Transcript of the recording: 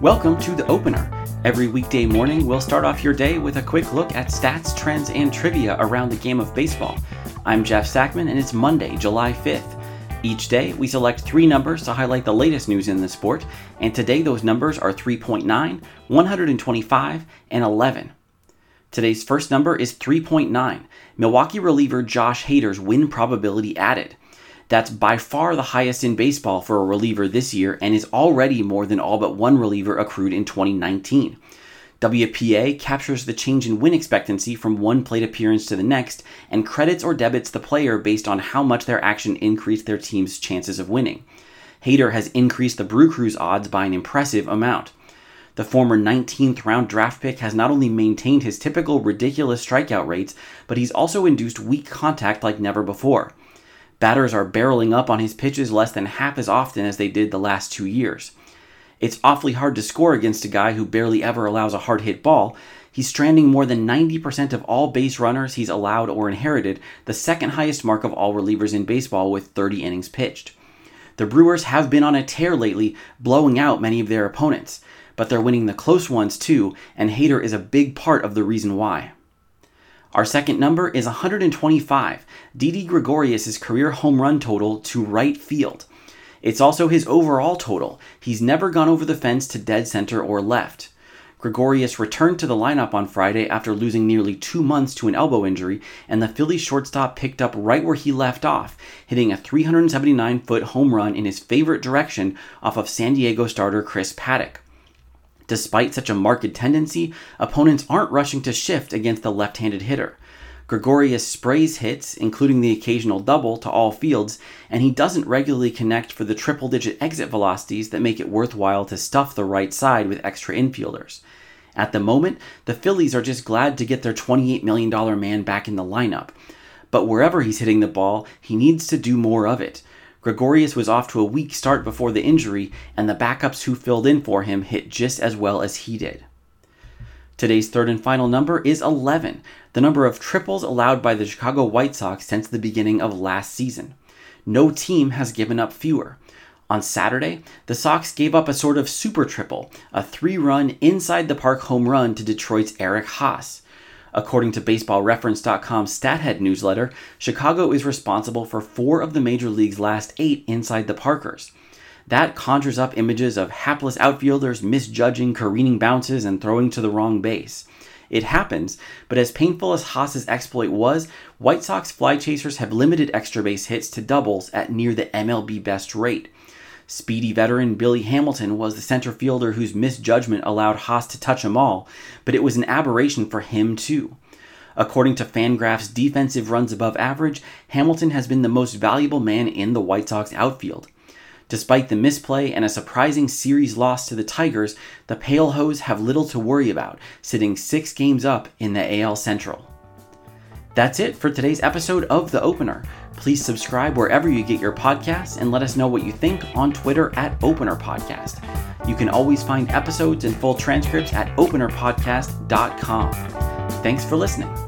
Welcome to the opener. Every weekday morning, we'll start off your day with a quick look at stats, trends, and trivia around the game of baseball. I'm Jeff Sackman, and it's Monday, July 5th. Each day, we select three numbers to highlight the latest news in the sport, and today those numbers are 3.9, 125, and 11. Today's first number is 3.9. Milwaukee reliever Josh Hader's win probability added. That's by far the highest in baseball for a reliever this year and is already more than all but one reliever accrued in 2019. WPA captures the change in win expectancy from one plate appearance to the next and credits or debits the player based on how much their action increased their team's chances of winning. Hader has increased the Brew Crew's odds by an impressive amount. The former 19th round draft pick has not only maintained his typical ridiculous strikeout rates, but he's also induced weak contact like never before. Batters are barreling up on his pitches less than half as often as they did the last two years. It's awfully hard to score against a guy who barely ever allows a hard hit ball. He's stranding more than 90% of all base runners he's allowed or inherited, the second highest mark of all relievers in baseball with 30 innings pitched. The Brewers have been on a tear lately, blowing out many of their opponents, but they're winning the close ones too, and Hader is a big part of the reason why. Our second number is 125, Didi Gregorius' career home run total to right field. It's also his overall total. He's never gone over the fence to dead center or left. Gregorius returned to the lineup on Friday after losing nearly two months to an elbow injury, and the Phillies shortstop picked up right where he left off, hitting a 379 foot home run in his favorite direction off of San Diego starter Chris Paddack. Despite such a marked tendency, opponents aren't rushing to shift against the left handed hitter. Gregorius sprays hits, including the occasional double, to all fields, and he doesn't regularly connect for the triple digit exit velocities that make it worthwhile to stuff the right side with extra infielders. At the moment, the Phillies are just glad to get their $28 million man back in the lineup. But wherever he's hitting the ball, he needs to do more of it. Gregorius was off to a weak start before the injury, and the backups who filled in for him hit just as well as he did. Today's third and final number is 11, the number of triples allowed by the Chicago White Sox since the beginning of last season. No team has given up fewer. On Saturday, the Sox gave up a sort of super triple, a three run inside the park home run to Detroit's Eric Haase. According to BaseballReference.com's StatHead newsletter, Chicago is responsible for four of the major league's last eight inside the Parkers. That conjures up images of hapless outfielders misjudging careening bounces and throwing to the wrong base. It happens, but as painful as Haase's exploit was, White Sox fly chasers have limited extra base hits to doubles at near the MLB best rate. Speedy veteran Billy Hamilton was the center fielder whose misjudgment allowed Haase to touch them all, but it was an aberration for him too. According to Fangraph's defensive runs above average, Hamilton has been the most valuable man in the White Sox outfield. Despite the misplay and a surprising series loss to the Tigers, the Pale Hose have little to worry about, sitting six games up in the AL Central. That's it for today's episode of The Opener. Please subscribe wherever you get your podcasts and let us know what you think on Twitter at Opener Podcast. You can always find episodes and full transcripts at openerpodcast.com. Thanks for listening.